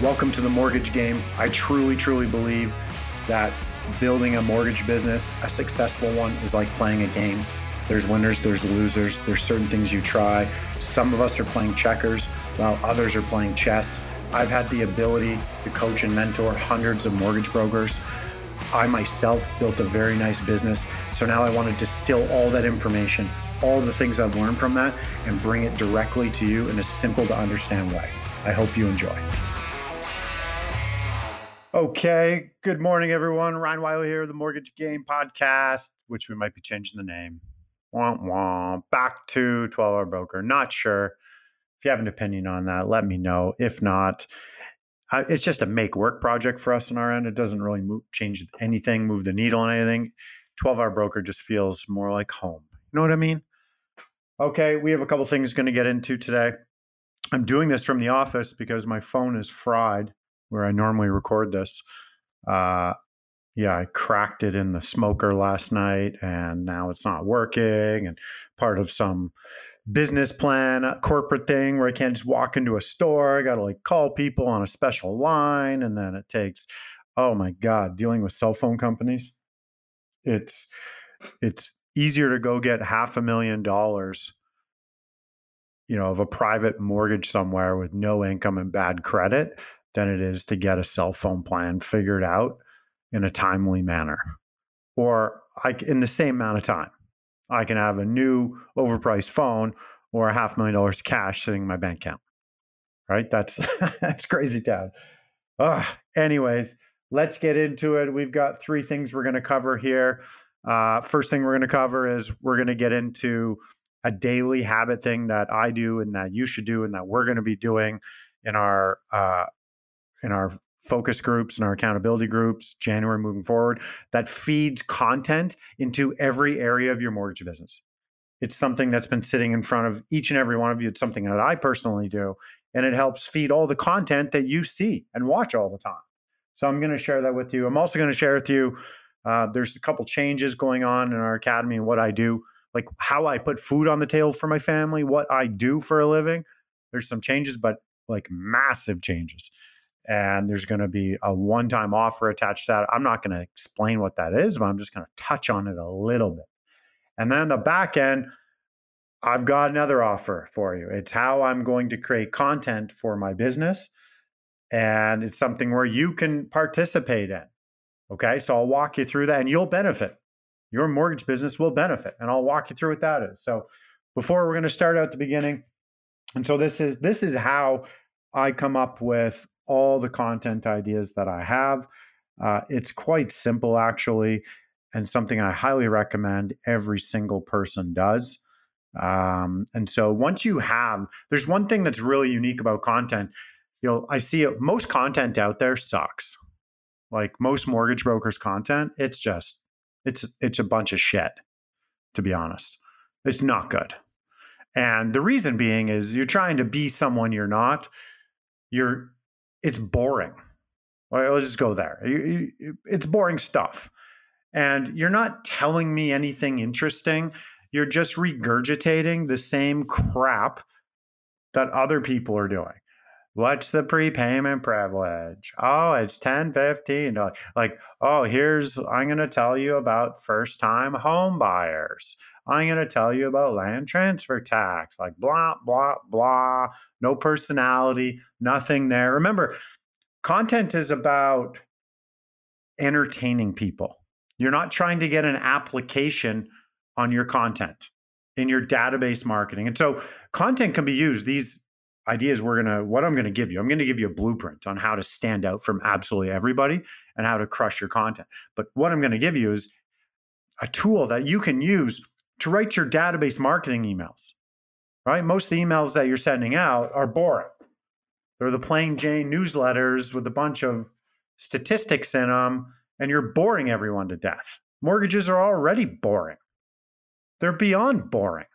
Welcome to the mortgage game. I truly, truly believe that building a mortgage business, a successful one, is like playing a game. There's winners, there's losers, there's certain things you try. Some of us are playing checkers while others are playing chess. I've had the ability to coach and mentor hundreds of mortgage brokers. I myself built a very nice business. So now I want to distill all that information, all the things I've learned from that, and bring it directly to you in a simple to understand way. I hope you enjoy. Okay, good morning, everyone. Ryan Wiley here, the Mortgage Game Podcast, which we might be changing the name. Wah, wah. Back to 12 Hour Broker. Not sure. If you have an opinion on that, let me know. If not, it's just a make work project for us on our end. It doesn't really move, change anything, move the needle on anything. 12 Hour Broker just feels more like home. You know what I mean? Okay, we have a couple things going to get into today. I'm doing this from the office because my phone is fried where I normally record this. Uh, yeah, I cracked it in the smoker last night and now it's not working. And part of some business plan, corporate thing where I can't just walk into a store. I got to like call people on a special line. And then it takes, oh my God, dealing with cell phone companies. It's, it's easier to go get half a million dollars you know of a private mortgage somewhere with no income and bad credit than it is to get a cell phone plan figured out in a timely manner or I, in the same amount of time. I can have a new overpriced phone or a half million dollars cash sitting in my bank account. Right? That's that's crazy town. Uh, anyways, let's get into it. We've got three things we're going to cover here. Uh, first thing we're going to cover is we're going to get into a daily habit thing that I do and that you should do and that we're going to be doing in our uh, in our focus groups and our accountability groups, January moving forward, that feeds content into every area of your mortgage business. It's something that's been sitting in front of each and every one of you. It's something that I personally do, and it helps feed all the content that you see and watch all the time. So I'm going to share that with you. I'm also going to share with you. Uh, there's a couple changes going on in our academy and what I do, like how I put food on the table for my family, what I do for a living. There's some changes, but like massive changes and there's going to be a one time offer attached to that. I'm not going to explain what that is, but I'm just going to touch on it a little bit. And then the back end, I've got another offer for you. It's how I'm going to create content for my business. And it's something where you can participate in. Okay. So I'll walk you through that and you'll benefit. Your mortgage business will benefit. And I'll walk you through what that is. So before we're going to start out the beginning. And so this is this is how I come up with all the content ideas that I have. Uh, it's quite simple, actually, and something I highly recommend every single person does. Um, and so once you have, there's one thing that's really unique about content. You know, I see it, most content out there sucks. Like most mortgage brokers' content, it's just it's it's a bunch of shit. To be honest, it's not good. And the reason being is you're trying to be someone you're not. You're it's boring. Well, let's just go there. It's boring stuff. And you're not telling me anything interesting. You're just regurgitating the same crap that other people are doing. What's the prepayment privilege? Oh, it's 10, 15. Like, oh, here's, I'm going to tell you about first time home buyers. I'm going to tell you about land transfer tax. Like, blah, blah, blah. No personality, nothing there. Remember, content is about entertaining people. You're not trying to get an application on your content in your database marketing. And so content can be used. These ideas we're going to what i'm going to give you i'm going to give you a blueprint on how to stand out from absolutely everybody and how to crush your content but what i'm going to give you is a tool that you can use to write your database marketing emails right most of the emails that you're sending out are boring they're the plain jane newsletters with a bunch of statistics in them and you're boring everyone to death mortgages are already boring they're beyond boring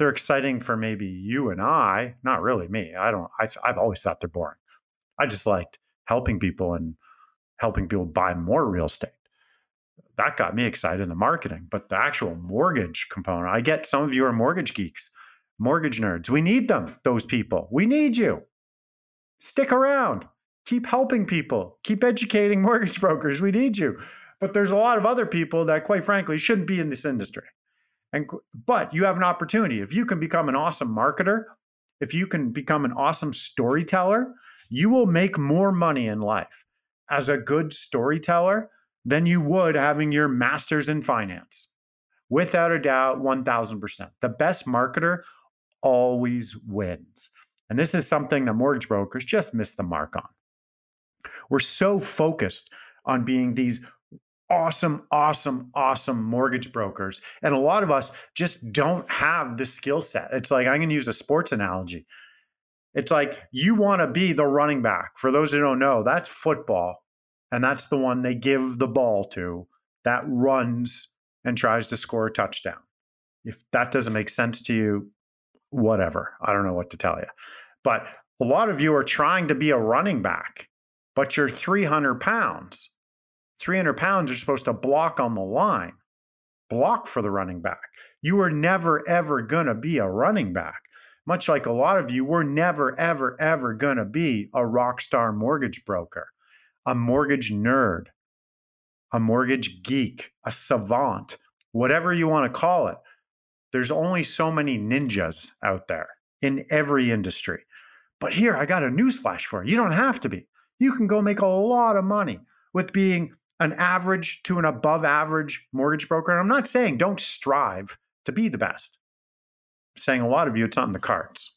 they're exciting for maybe you and I, not really me. I don't, I've, I've always thought they're boring. I just liked helping people and helping people buy more real estate. That got me excited in the marketing, but the actual mortgage component, I get some of you are mortgage geeks, mortgage nerds. We need them, those people. We need you. Stick around. Keep helping people. Keep educating mortgage brokers. We need you. But there's a lot of other people that, quite frankly, shouldn't be in this industry. And but you have an opportunity. If you can become an awesome marketer, if you can become an awesome storyteller, you will make more money in life as a good storyteller than you would having your master's in finance. Without a doubt, 1000%. The best marketer always wins. And this is something that mortgage brokers just miss the mark on. We're so focused on being these awesome, awesome, awesome mortgage brokers. And a lot of us just don't have the skill set. It's like, I'm going to use a sports analogy. It's like you want to be the running back. For those who don't know, that's football. And that's the one they give the ball to that runs and tries to score a touchdown. If that doesn't make sense to you, whatever. I don't know what to tell you. But a lot of you are trying to be a running back, but you're 300 pounds. 300 pounds are supposed to block on the line, block for the running back. You are never, ever going to be a running back. Much like a lot of you, we're never, ever, ever going to be a rock star mortgage broker, a mortgage nerd, a mortgage geek, a savant, whatever you want to call it. There's only so many ninjas out there in every industry. But here, I got a newsflash for you. You don't have to be. You can go make a lot of money with being an average to an above average mortgage broker. And I'm not saying don't strive to be the best. I'm saying a lot of you, it's not in the cards.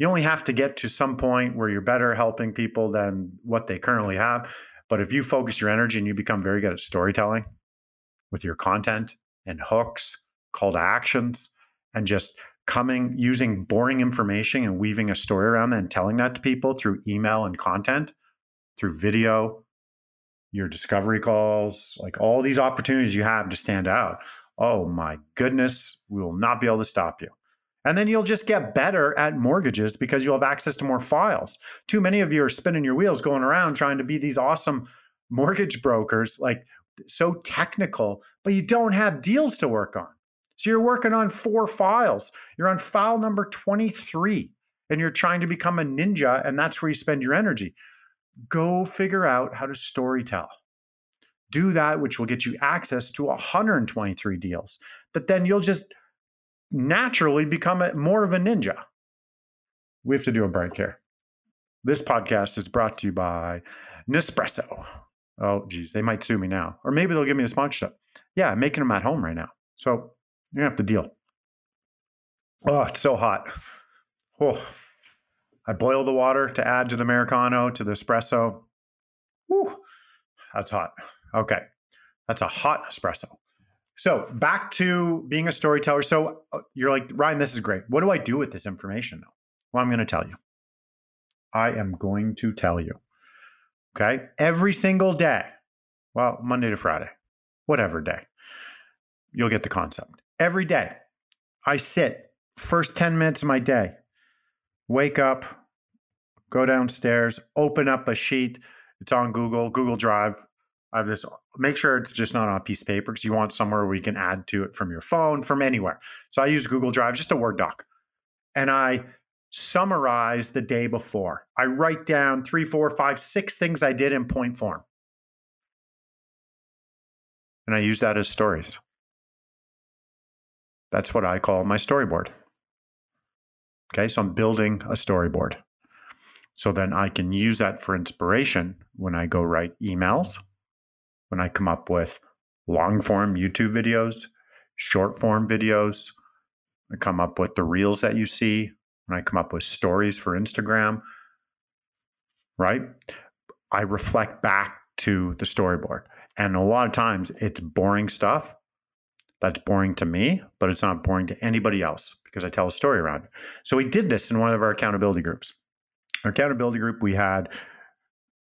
You only have to get to some point where you're better helping people than what they currently have. But if you focus your energy and you become very good at storytelling with your content and hooks, call to actions, and just coming using boring information and weaving a story around that and telling that to people through email and content, through video, your discovery calls, like all these opportunities you have to stand out. Oh my goodness, we will not be able to stop you. And then you'll just get better at mortgages because you'll have access to more files. Too many of you are spinning your wheels going around trying to be these awesome mortgage brokers, like so technical, but you don't have deals to work on. So you're working on four files. You're on file number 23 and you're trying to become a ninja, and that's where you spend your energy go figure out how to storytell. Do that, which will get you access to 123 deals that then you'll just naturally become a, more of a ninja. We have to do a break here. This podcast is brought to you by Nespresso. Oh, geez, they might sue me now. Or maybe they'll give me a sponsorship. Yeah, I'm making them at home right now. So you're going to have to deal. Oh, it's so hot. Oh, I boil the water to add to the Americano, to the espresso. Whew, that's hot. Okay. That's a hot espresso. So back to being a storyteller. So uh, you're like, Ryan, this is great. What do I do with this information though? Well, I'm going to tell you. I am going to tell you. Okay. Every single day, well, Monday to Friday, whatever day, you'll get the concept. Every day, I sit first 10 minutes of my day, wake up, go downstairs, open up a sheet. It's on Google, Google Drive. I have this. Make sure it's just not on a piece of paper because you want somewhere where you can add to it from your phone, from anywhere. So I use Google Drive, just a Word doc. And I summarize the day before. I write down three, four, five, six things I did in point form. And I use that as stories. That's what I call my storyboard. Okay, so I'm building a storyboard. So then I can use that for inspiration when I go write emails, when I come up with long form YouTube videos, short form videos. I come up with the reels that you see, when I come up with stories for Instagram, right? I reflect back to the storyboard. And a lot of times it's boring stuff that's boring to me, but it's not boring to anybody else because I tell a story around it. So we did this in one of our accountability groups our accountability group, we had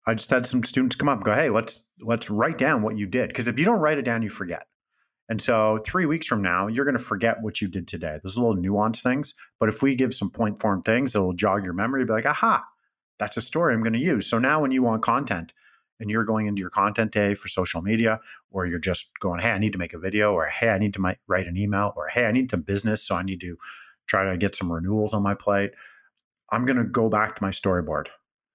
I just had some students come up and go, "Hey, let's let's write down what you did." Because if you don't write it down, you forget. And so, three weeks from now, you're going to forget what you did today. Those little nuance things. But if we give some point form things, it'll jog your memory. Be like, "Aha, that's a story I'm going to use." So now, when you want content, and you're going into your content day for social media, or you're just going, "Hey, I need to make a video," or "Hey, I need to write an email," or "Hey, I need some business, so I need to try to get some renewals on my plate." I'm going to go back to my storyboard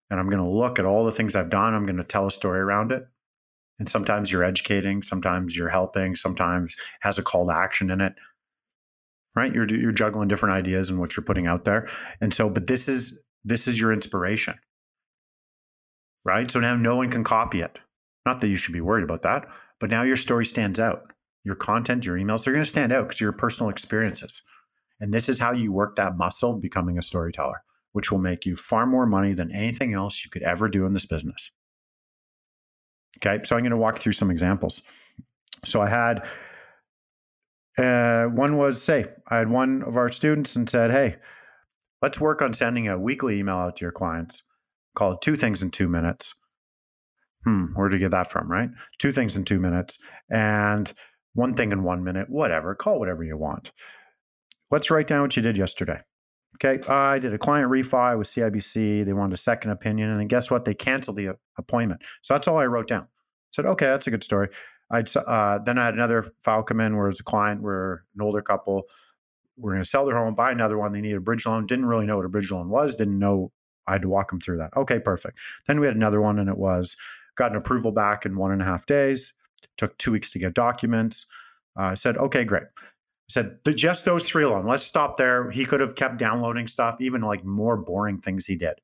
and I'm going to look at all the things I've done. I'm going to tell a story around it. And sometimes you're educating, sometimes you're helping, sometimes has a call to action in it. Right? You're you're juggling different ideas and what you're putting out there. And so, but this is this is your inspiration. Right? So now no one can copy it. Not that you should be worried about that, but now your story stands out. Your content, your emails, they're going to stand out because your personal experiences. And this is how you work that muscle becoming a storyteller, which will make you far more money than anything else you could ever do in this business. Okay, so I'm going to walk through some examples. So I had uh, one was say I had one of our students and said, "Hey, let's work on sending a weekly email out to your clients called Two Things in Two Minutes." Hmm, where did you get that from? Right, two things in two minutes and one thing in one minute. Whatever, call whatever you want. Let's write down what you did yesterday. Okay, I did a client refi with CIBC. They wanted a second opinion, and then guess what? They canceled the appointment. So that's all I wrote down. I said, okay, that's a good story. I'd uh, then I had another file come in where it was a client, where an older couple were going to sell their home, buy another one. They needed a bridge loan. Didn't really know what a bridge loan was. Didn't know. I had to walk them through that. Okay, perfect. Then we had another one, and it was got an approval back in one and a half days. Took two weeks to get documents. Uh, I said, okay, great said just those three alone. Let's stop there. He could have kept downloading stuff, even like more boring things he did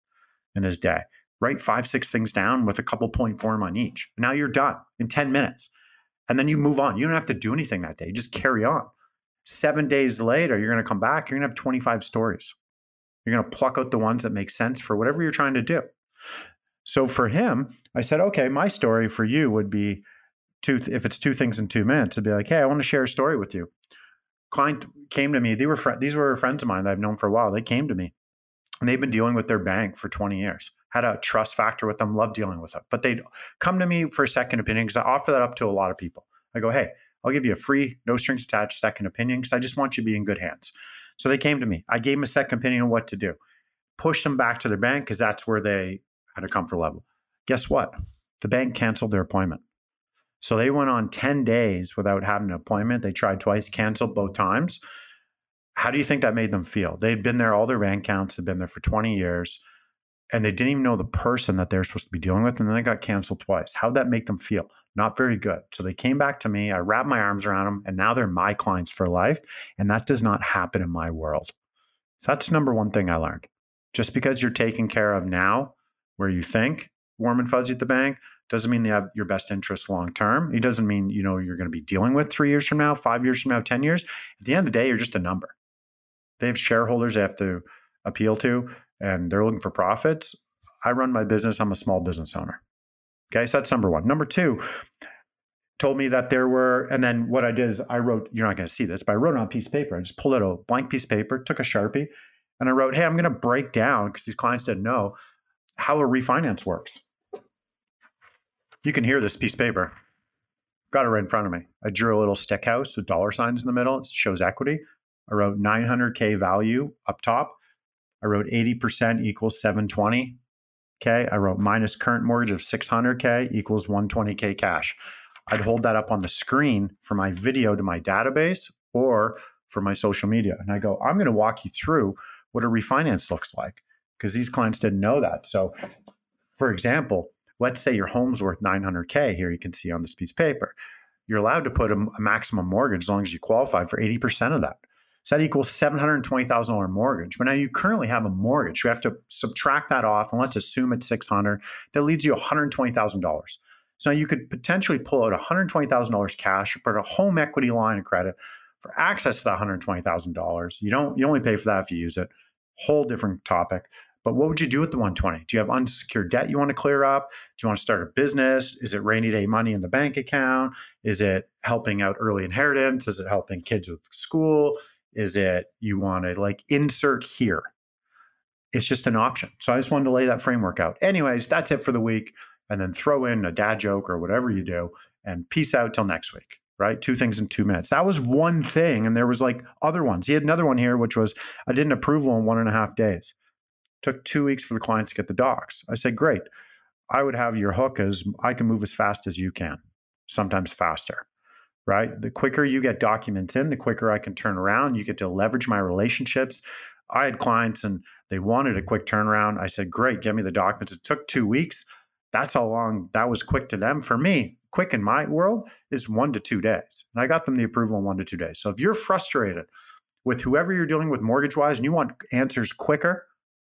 in his day. Write five, six things down with a couple point form on each. Now you're done in 10 minutes. And then you move on. You don't have to do anything that day. You just carry on. Seven days later, you're going to come back. You're going to have 25 stories. You're going to pluck out the ones that make sense for whatever you're trying to do. So for him, I said, okay, my story for you would be two, if it's two things in two minutes, it'd be like, hey, I want to share a story with you client came to me. They were fr- these were friends of mine that I've known for a while. They came to me, and they've been dealing with their bank for 20 years. Had a trust factor with them. Love dealing with them. But they'd come to me for a second opinion because I offer that up to a lot of people. I go, hey, I'll give you a free, no strings attached second opinion because I just want you to be in good hands. So they came to me. I gave them a second opinion on what to do. Pushed them back to their bank because that's where they had a comfort level. Guess what? The bank canceled their appointment. So they went on 10 days without having an appointment. They tried twice, canceled both times. How do you think that made them feel? They'd been there, all their bank accounts had been there for 20 years, and they didn't even know the person that they're supposed to be dealing with. And then they got canceled twice. How'd that make them feel? Not very good. So they came back to me. I wrapped my arms around them, and now they're my clients for life. And that does not happen in my world. So that's number one thing I learned. Just because you're taken care of now, where you think warm and fuzzy at the bank, doesn't mean they have your best interest long term. It doesn't mean you know you're going to be dealing with three years from now, five years from now, ten years. At the end of the day, you're just a number. They have shareholders they have to appeal to, and they're looking for profits. I run my business. I'm a small business owner. Okay, so that's number one. Number two, told me that there were, and then what I did is I wrote. You're not going to see this, but I wrote on a piece of paper. I just pulled out a blank piece of paper, took a sharpie, and I wrote, "Hey, I'm going to break down because these clients didn't know how a refinance works." You can hear this piece of paper. Got it right in front of me. I drew a little stick house with dollar signs in the middle. It shows equity. I wrote 900K value up top. I wrote 80% equals 720. Okay. I wrote minus current mortgage of 600K equals 120K cash. I'd hold that up on the screen for my video to my database or for my social media. And I go, I'm going to walk you through what a refinance looks like because these clients didn't know that. So, for example, let's say your home's worth 900K here, you can see on this piece of paper. You're allowed to put a, a maximum mortgage as long as you qualify for 80% of that. So that equals $720,000 mortgage. But now you currently have a mortgage. We have to subtract that off and let's assume it's 600. That leaves you $120,000. So you could potentially pull out $120,000 cash put a home equity line of credit for access to that $120,000. You don't you only pay for that if you use it. Whole different topic. But what would you do with the 120? Do you have unsecured debt you want to clear up? Do you want to start a business? Is it rainy day money in the bank account? Is it helping out early inheritance? Is it helping kids with school? Is it you want to like insert here? It's just an option. So I just wanted to lay that framework out. Anyways, that's it for the week. And then throw in a dad joke or whatever you do and peace out till next week right? Two things in two minutes. That was one thing. And there was like other ones. He had another one here, which was I did an approval in one and a half days. Took two weeks for the clients to get the docs. I said, great. I would have your hook as I can move as fast as you can, sometimes faster. right? The quicker you get documents in, the quicker I can turn around. You get to leverage my relationships. I had clients and they wanted a quick turnaround. I said, Great, give me the documents. It took two weeks. That's how long that was quick to them. For me, quick in my world is one to two days. And I got them the approval in one to two days. So if you're frustrated with whoever you're dealing with mortgage wise and you want answers quicker,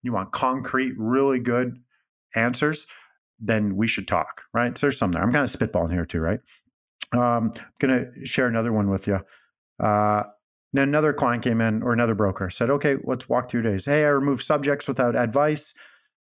you want concrete, really good answers, then we should talk, right? So there's some there. I'm kind of spitballing here too, right? Um, I'm going to share another one with you. Uh, then another client came in, or another broker said, "Okay, let's walk through days." Hey, I removed subjects without advice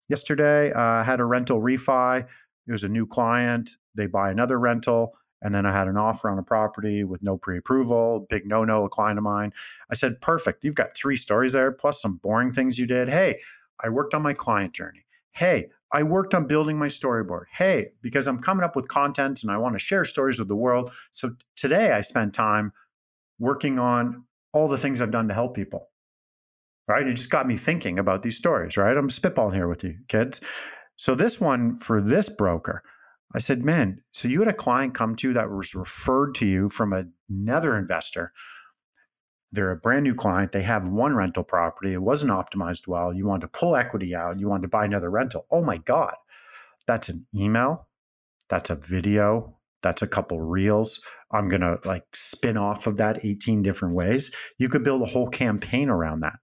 yesterday. I uh, had a rental refi. It was a new client. They buy another rental, and then I had an offer on a property with no pre-approval. Big no-no. A client of mine. I said, "Perfect. You've got three stories there, plus some boring things you did. Hey, I worked on my client journey. Hey, I worked on building my storyboard. Hey, because I'm coming up with content and I want to share stories with the world. So today I spent time working on all the things I've done to help people. Right? It just got me thinking about these stories, right? I'm spitballing here with you, kids. So this one for this broker, I said, man, so you had a client come to you that was referred to you from another investor they're a brand new client. They have one rental property. It wasn't optimized well. You want to pull equity out. You want to buy another rental. Oh my God. That's an email. That's a video. That's a couple reels. I'm going to like spin off of that 18 different ways. You could build a whole campaign around that.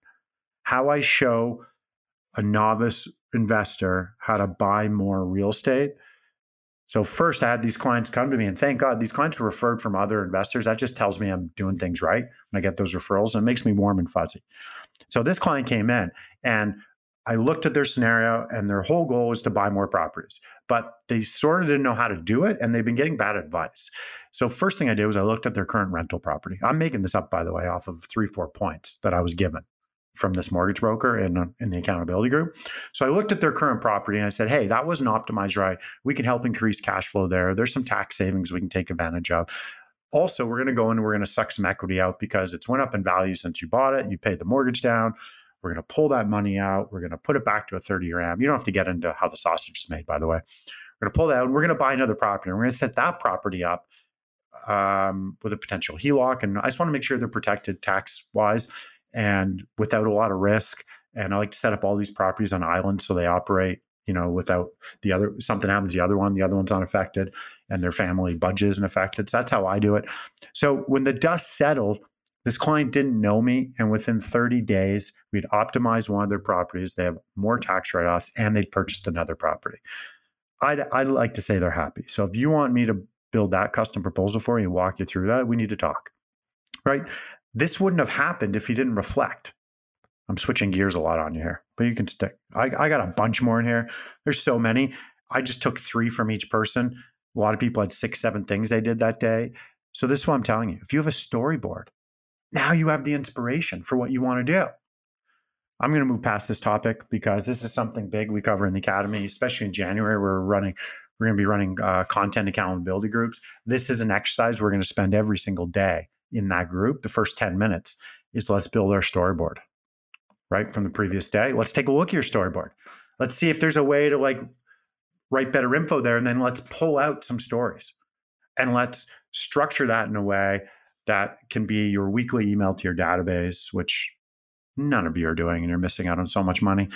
How I show a novice investor how to buy more real estate so first, I had these clients come to me, and thank God these clients were referred from other investors. That just tells me I'm doing things right when I get those referrals, and it makes me warm and fuzzy. So this client came in, and I looked at their scenario, and their whole goal was to buy more properties, but they sort of didn't know how to do it, and they've been getting bad advice. So first thing I did was I looked at their current rental property. I'm making this up, by the way, off of three, four points that I was given from this mortgage broker in, in the accountability group. So I looked at their current property and I said, hey, that wasn't optimized right. We can help increase cash flow there. There's some tax savings we can take advantage of. Also, we're going to go in and we're going to suck some equity out because it's went up in value since you bought it. You paid the mortgage down. We're going to pull that money out. We're going to put it back to a 30 year AM. You don't have to get into how the sausage is made, by the way. We're going to pull that out and we're going to buy another property. And we're going to set that property up um, with a potential HELOC. And I just want to make sure they're protected tax wise and without a lot of risk. And I like to set up all these properties on islands so they operate, you know, without the other something happens, the other one, the other one's unaffected, and their family budget isn't affected. So that's how I do it. So when the dust settled, this client didn't know me, and within 30 days, we'd optimized one of their properties. They have more tax write-offs, and they'd purchased another property. I'd, I'd like to say they're happy. So if you want me to build that custom proposal for you and walk you through that, we need to talk. Right? This wouldn't have happened if you didn't reflect. I'm switching gears a lot on you here, but you can stick. I, I got a bunch more in here. There's so many. I just took three from each person. A lot of people had six, seven things they did that day. So this is what I'm telling you. If you have a storyboard, now you have the inspiration for what you want to do. I'm going to move past this topic because this is something big we cover in the academy, especially in January. We're running, we're going to be running uh, content accountability groups. This is an exercise we're going to spend every single day in that group, the first 10 minutes is let's build our storyboard, right? From the previous day. Let's take a look at your storyboard. Let's see if there's a way to like write better info there. And then let's pull out some stories and let's structure that in a way that can be your weekly email to your database, which none of you are doing. And you're missing out on so much money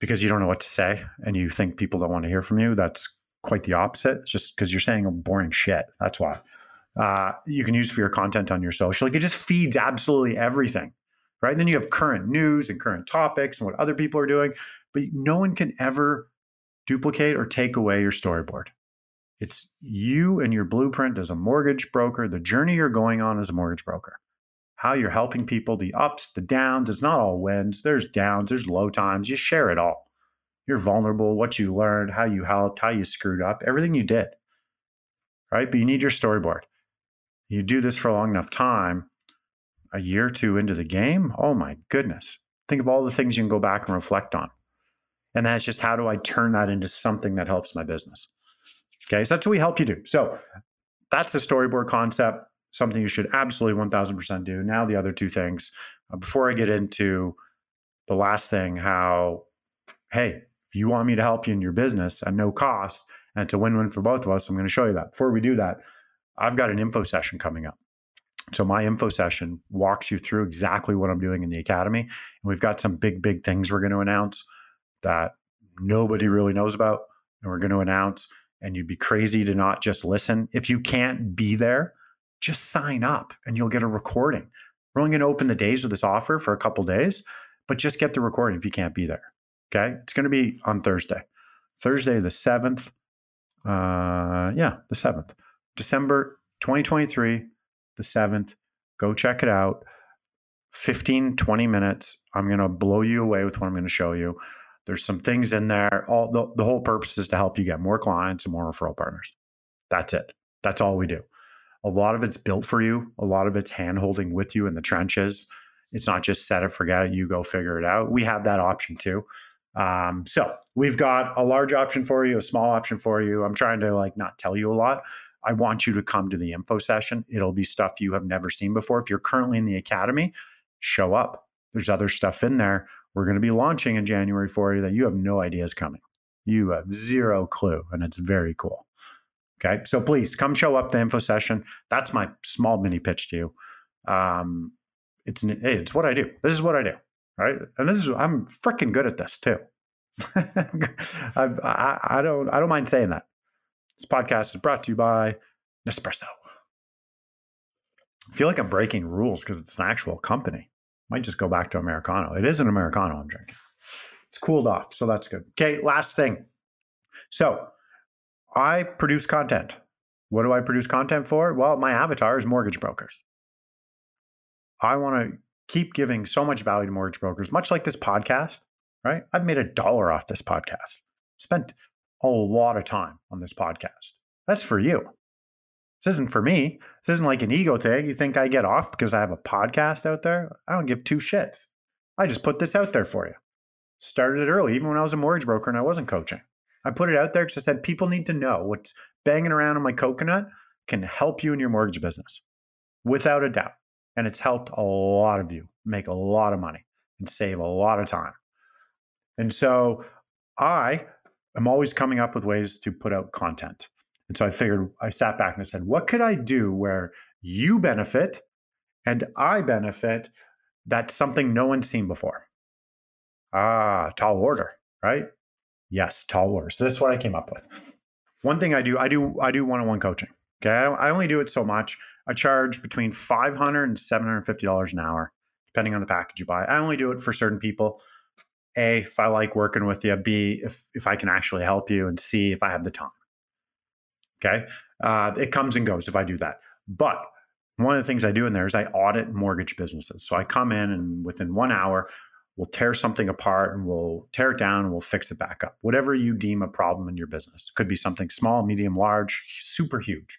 because you don't know what to say and you think people don't want to hear from you. That's quite the opposite. Just because you're saying boring shit. That's why uh, you can use for your content on your social. Like it just feeds absolutely everything, right? And then you have current news and current topics and what other people are doing, but no one can ever duplicate or take away your storyboard. It's you and your blueprint as a mortgage broker, the journey you're going on as a mortgage broker, how you're helping people, the ups, the downs. It's not all wins. There's downs, there's low times. You share it all. You're vulnerable, what you learned, how you helped, how you screwed up, everything you did. Right? But you need your storyboard you do this for a long enough time, a year or two into the game, oh my goodness. Think of all the things you can go back and reflect on. And that's just how do I turn that into something that helps my business? Okay, so that's what we help you do. So that's the storyboard concept, something you should absolutely 1000% do. Now, the other two things. Uh, before I get into the last thing, how, hey, if you want me to help you in your business at no cost and a win win for both of us, I'm going to show you that. Before we do that, I've got an info session coming up. So my info session walks you through exactly what I'm doing in the academy. And we've got some big, big things we're going to announce that nobody really knows about. And we're going to announce. And you'd be crazy to not just listen. If you can't be there, just sign up and you'll get a recording. We're only going to open the days of this offer for a couple days, but just get the recording if you can't be there. Okay. It's going to be on Thursday, Thursday, the 7th. Uh, yeah, the 7th, December 2023, the 7th. Go check it out. 15, 20 minutes. I'm going to blow you away with what I'm going to show you. There's some things in there. All the, the whole purpose is to help you get more clients and more referral partners. That's it. That's all we do. A lot of it's built for you. A lot of it's hand holding with you in the trenches. It's not just set it, forget it, you go figure it out. We have that option too. Um, so we've got a large option for you, a small option for you. I'm trying to like not tell you a lot. I want you to come to the info session. It'll be stuff you have never seen before. If you're currently in the academy, show up. There's other stuff in there. We're going to be launching in January for you that you have no idea is coming. You have zero clue, and it's very cool. Okay, so please come show up the info session. That's my small mini pitch to you. Um, it's it's what I do. This is what I do right? And this is I'm freaking good at this too. I, I, I don't I don't mind saying that. This podcast is brought to you by Nespresso. I feel like I'm breaking rules because it's an actual company. Might just go back to Americano. It is an Americano I'm drinking. It's cooled off, so that's good. Okay, last thing. So I produce content. What do I produce content for? Well, my avatar is mortgage brokers. I want to keep giving so much value to mortgage brokers, much like this podcast, right? I've made a dollar off this podcast, spent a lot of time on this podcast. That's for you. This isn't for me. This isn't like an ego thing. You think I get off because I have a podcast out there? I don't give two shits. I just put this out there for you. Started it early, even when I was a mortgage broker and I wasn't coaching. I put it out there because I said people need to know what's banging around in my coconut can help you in your mortgage business without a doubt. And it's helped a lot of you make a lot of money and save a lot of time. And so I am always coming up with ways to put out content. And so I figured, I sat back and I said, what could I do where you benefit and I benefit that's something no one's seen before? Ah, tall order, right? Yes, tall orders. This is what I came up with. One thing I do, I do, I do one-on-one coaching. Okay, I only do it so much. I charge between $500 and $750 an hour, depending on the package you buy. I only do it for certain people. A, if I like working with you. B, if, if I can actually help you. And C, if I have the time. Okay. Uh, it comes and goes if I do that. But one of the things I do in there is I audit mortgage businesses. So I come in and within one hour, we'll tear something apart and we'll tear it down and we'll fix it back up. Whatever you deem a problem in your business. Could be something small, medium, large, super huge.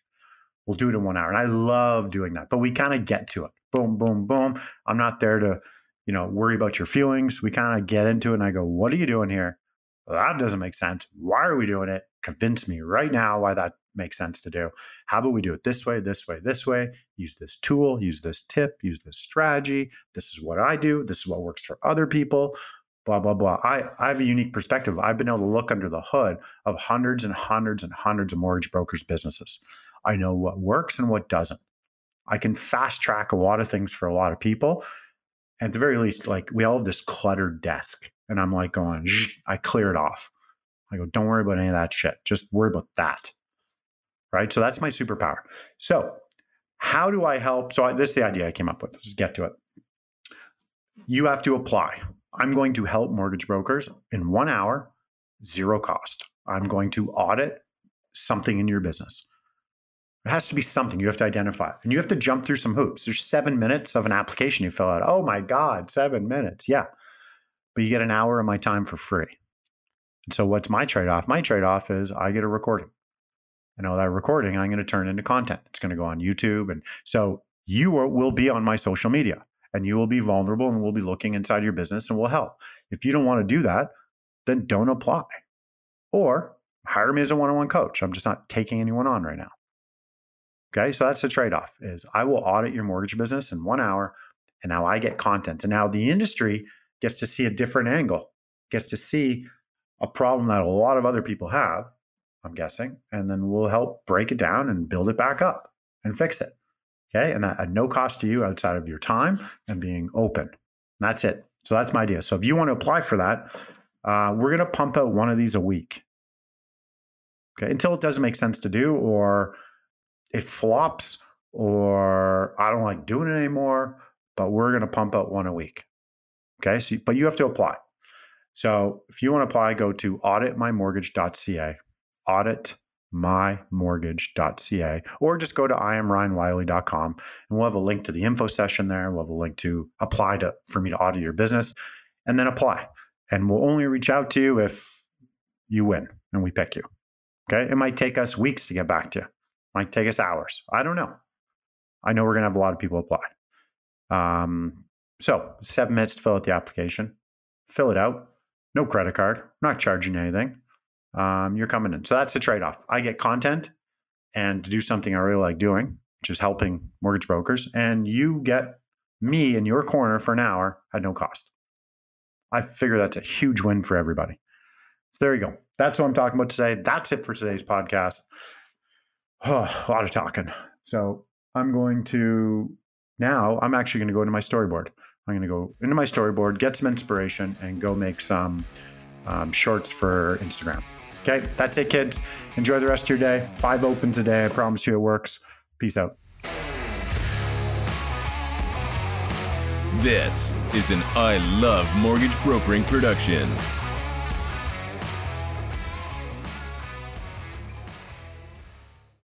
We'll do it in one hour. And I love doing that. But we kind of get to it. Boom, boom, boom. I'm not there to, you know, worry about your feelings. We kind of get into it and I go, what are you doing here? Well, that doesn't make sense. Why are we doing it? Convince me right now why that makes sense to do. How about we do it this way, this way, this way? Use this tool, use this tip, use this strategy. This is what I do. This is what works for other people. Blah, blah, blah. I, I have a unique perspective. I've been able to look under the hood of hundreds and hundreds and hundreds of mortgage brokers' businesses. I know what works and what doesn't. I can fast track a lot of things for a lot of people. At the very least, like we all have this cluttered desk, and I'm like going, I clear it off. I go, don't worry about any of that shit. Just worry about that. Right. So that's my superpower. So, how do I help? So, I, this is the idea I came up with. Let's get to it. You have to apply. I'm going to help mortgage brokers in one hour, zero cost. I'm going to audit something in your business. It has to be something you have to identify. And you have to jump through some hoops. There's seven minutes of an application you fill out. Oh my God, seven minutes. Yeah. But you get an hour of my time for free. And so what's my trade off? My trade off is I get a recording. And all that recording I'm going to turn into content. It's going to go on YouTube. And so you will be on my social media and you will be vulnerable and we'll be looking inside your business and we'll help. If you don't want to do that, then don't apply. Or hire me as a one-on-one coach. I'm just not taking anyone on right now. Okay, so that's the trade-off is I will audit your mortgage business in one hour and now I get content. And now the industry gets to see a different angle, gets to see a problem that a lot of other people have, I'm guessing, and then we'll help break it down and build it back up. and fix it. Okay. And that at no cost to you outside of your time and being open. That's it. So that's my idea. So if you want to apply for that, uh, we're going to pump out one of these a week. Okay. Until it doesn't make sense to do or it flops or I don't like doing it anymore, but we're going to pump out one a week. Okay. So, but you have to apply. So if you want to apply, go to auditmymortgage.ca, auditmymortgage.ca, or just go to iamryanwiley.com and we'll have a link to the info session there. We'll have a link to apply to for me to audit your business and then apply. And we'll only reach out to you if you win and we pick you. Okay. It might take us weeks to get back to you. Might take us hours. I don't know. I know we're going to have a lot of people apply. Um, so seven minutes to fill out the application. Fill it out no credit card, not charging anything. Um, you're coming in. So that's the trade off. I get content and to do something I really like doing, which is helping mortgage brokers, and you get me in your corner for an hour at no cost. I figure that's a huge win for everybody. So there you go. That's what I'm talking about today. That's it for today's podcast. Oh, a lot of talking. So I'm going to now, I'm actually going to go into my storyboard. I'm going to go into my storyboard, get some inspiration, and go make some um, shorts for Instagram. Okay, that's it, kids. Enjoy the rest of your day. Five opens a day. I promise you it works. Peace out. This is an I Love Mortgage Brokering production.